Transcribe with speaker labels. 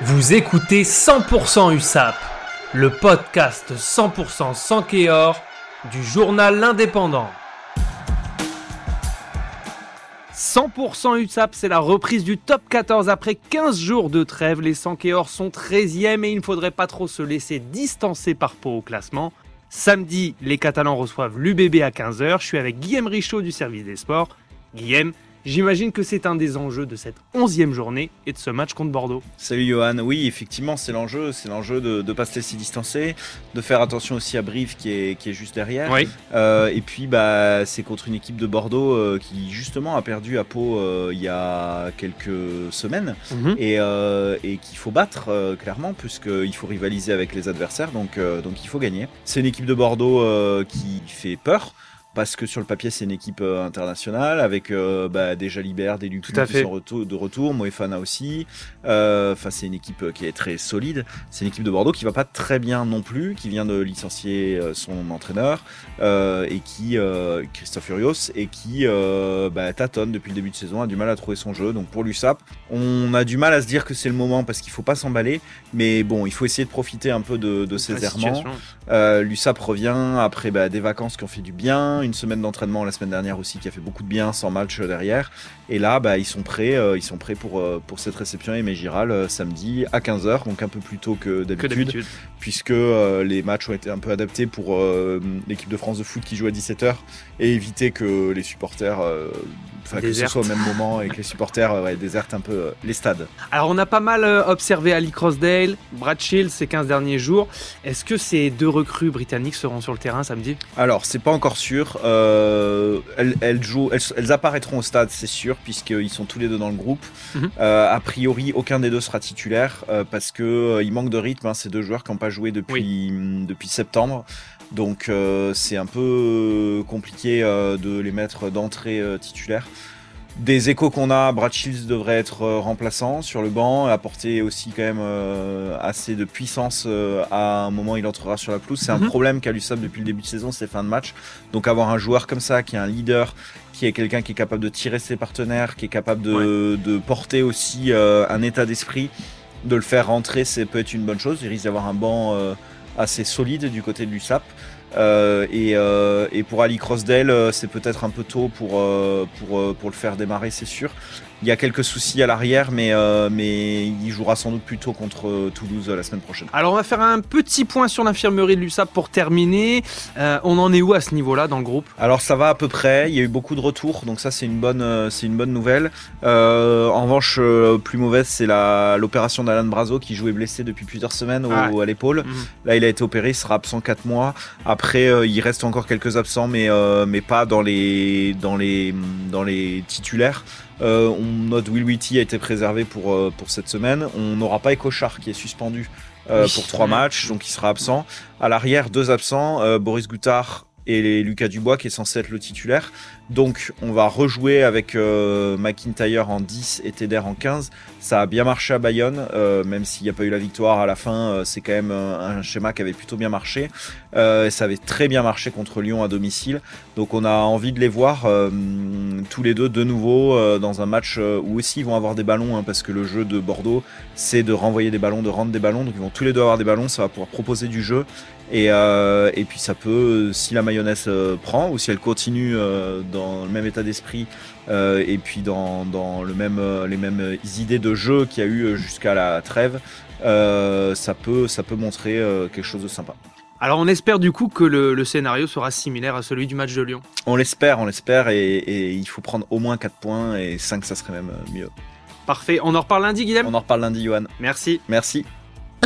Speaker 1: Vous écoutez 100% USAP, le podcast 100% sans Kéor du journal L'Indépendant. 100% USAP, c'est la reprise du top 14 après 15 jours de trêve. Les Sankéors sont 13e et il ne faudrait pas trop se laisser distancer par Pau au classement. Samedi, les Catalans reçoivent l'UBB à 15h. Je suis avec Guillaume Richaud du service des sports. Guillaume, J'imagine que c'est un des enjeux de cette onzième journée et de ce match contre Bordeaux.
Speaker 2: Salut Johan, oui effectivement c'est l'enjeu, c'est l'enjeu de ne pas se laisser distancer, de faire attention aussi à Brive qui est, qui est juste derrière.
Speaker 1: Oui.
Speaker 2: Euh, et puis bah, c'est contre une équipe de Bordeaux euh, qui justement a perdu à Pau euh, il y a quelques semaines
Speaker 1: Mhm.
Speaker 2: et, euh, et qu'il faut battre euh, clairement puisqu'il faut rivaliser avec les adversaires donc, euh, donc il faut gagner. C'est une équipe de Bordeaux euh, qui fait peur. Parce que sur le papier, c'est une équipe euh, internationale avec euh, bah, des Jalibert, des Lucu qui sont de retour, Moefana aussi. Euh, Enfin, c'est une équipe euh, qui est très solide. C'est une équipe de Bordeaux qui va pas très bien non plus, qui vient de licencier euh, son entraîneur euh, et qui euh, Christophe Urios et qui euh, bah, tâtonne depuis le début de saison, a du mal à trouver son jeu. Donc pour l'USAP, on a du mal à se dire que c'est le moment parce qu'il faut pas s'emballer, mais bon, il faut essayer de profiter un peu de, de ces errements. Euh, L'USAP revient après bah, des vacances qui ont fait du bien, une semaine d'entraînement la semaine dernière aussi qui a fait beaucoup de bien, sans match euh, derrière. Et là, bah, ils sont prêts, euh, ils sont prêts pour, euh, pour cette réception Aimé Giral euh, samedi à 15h, donc un peu plus tôt que d'habitude, puisque les matchs ont été un peu adaptés pour l'équipe de France de foot qui joue à 17h et éviter que les supporters, enfin que ce soit au même moment et que les supporters ouais, désertent un peu les stades.
Speaker 1: Alors on a pas mal observé Ali Crossdale, Brad ces 15 derniers jours. Est-ce que ces deux recrues britanniques seront sur le terrain samedi?
Speaker 2: Alors, c'est pas encore sûr. Euh, elles, elles jouent, elles, elles apparaîtront au stade, c'est sûr, puisqu'ils sont tous les deux dans le groupe.
Speaker 1: Mhm.
Speaker 2: Euh, a priori, aucun des deux sera titulaire euh, parce que il manque de rythme. hein, ces deux joueurs qui n'ont pas joué depuis, hum, depuis septembre. Donc, c'est un peu compliqué de les mettre d'entrée titulaires. Des échos qu'on a, Brad Shields devrait être euh, remplaçant sur le banc, apporter aussi quand même euh, assez de puissance euh, à un moment il entrera sur la pelouse. C'est
Speaker 1: Mhm.
Speaker 2: un problème qu'a l'USAP depuis le début de saison, c'est fin de match. Donc avoir un joueur comme ça, qui est un leader, qui est quelqu'un qui est capable de tirer ses partenaires, qui est capable de, de porter aussi euh, un état d'esprit, de le faire rentrer, c'est peut être une bonne chose. Il risque d'avoir un banc assez solide du côté de l'USAP. Euh, et, euh, et pour Ali Crossdale, euh, c'est peut-être un peu tôt pour, euh, pour, pour le faire démarrer, c'est sûr. Il y a quelques soucis à l'arrière, mais, mais il jouera sans doute plus tôt contre Toulouse la semaine prochaine.
Speaker 1: Alors on va faire un petit point sur l'infirmerie de l'USAP pour terminer. On en est où à ce niveau-là dans le groupe?
Speaker 2: Alors ça va à peu près, il y a eu beaucoup de retours, donc ça c'est une bonne, c'est une bonne nouvelle. En revanche, plus mauvaise, c'est la- l'opération d'Alan Brazo qui jouait blessé depuis plusieurs semaines au-
Speaker 1: Ah.
Speaker 2: à l'épaule.
Speaker 1: Mhm.
Speaker 2: Là, il a été opéré, il sera absent 4 mois. Après, euh, il reste encore quelques absents, mais, euh, mais pas dans les, dans les, dans les titulaires. Euh, on note Will Whitty a été préservé pour, euh, pour cette semaine. On n'aura pas Ecochard qui est suspendu euh,
Speaker 1: Oui.
Speaker 2: pour trois matchs, donc il sera absent. À l'arrière, deux absents, euh, Boris Goutard et Lucas Dubois qui est censé être le titulaire. Donc on va rejouer avec euh, McIntyre en 10 et Teder en 15. Ça a bien marché à Bayonne, euh, même s'il n'y a pas eu la victoire à la fin, euh, c'est quand même un schéma qui avait plutôt bien marché. Et ça avait très bien marché contre Lyon à domicile. Donc on a envie de les voir tous les deux de nouveau dans un match où aussi ils vont avoir des ballons, hein, parce que le jeu de Bordeaux, c'est de renvoyer des ballons, de rendre des ballons. Donc ils vont tous les deux avoir des ballons, ça va pouvoir proposer du jeu. Et, euh, et puis ça peut, si la mayonnaise euh, prend ou si elle continue euh, dans le même état d'esprit et puis dans, dans le même, les mêmes idées de jeu qu'il y a eu jusqu'à la trêve, ça, peut, ça peut montrer quelque chose de sympa.
Speaker 1: Alors on espère du coup que le, le scénario sera similaire à celui du match de Lyon.
Speaker 2: On l'espère, on l'espère et, et il faut prendre au moins 4 points et 5 ça serait même mieux.
Speaker 1: Parfait, on en reparle lundi Guillaume?
Speaker 2: On en reparle lundi Johan.
Speaker 1: Merci.
Speaker 2: Merci.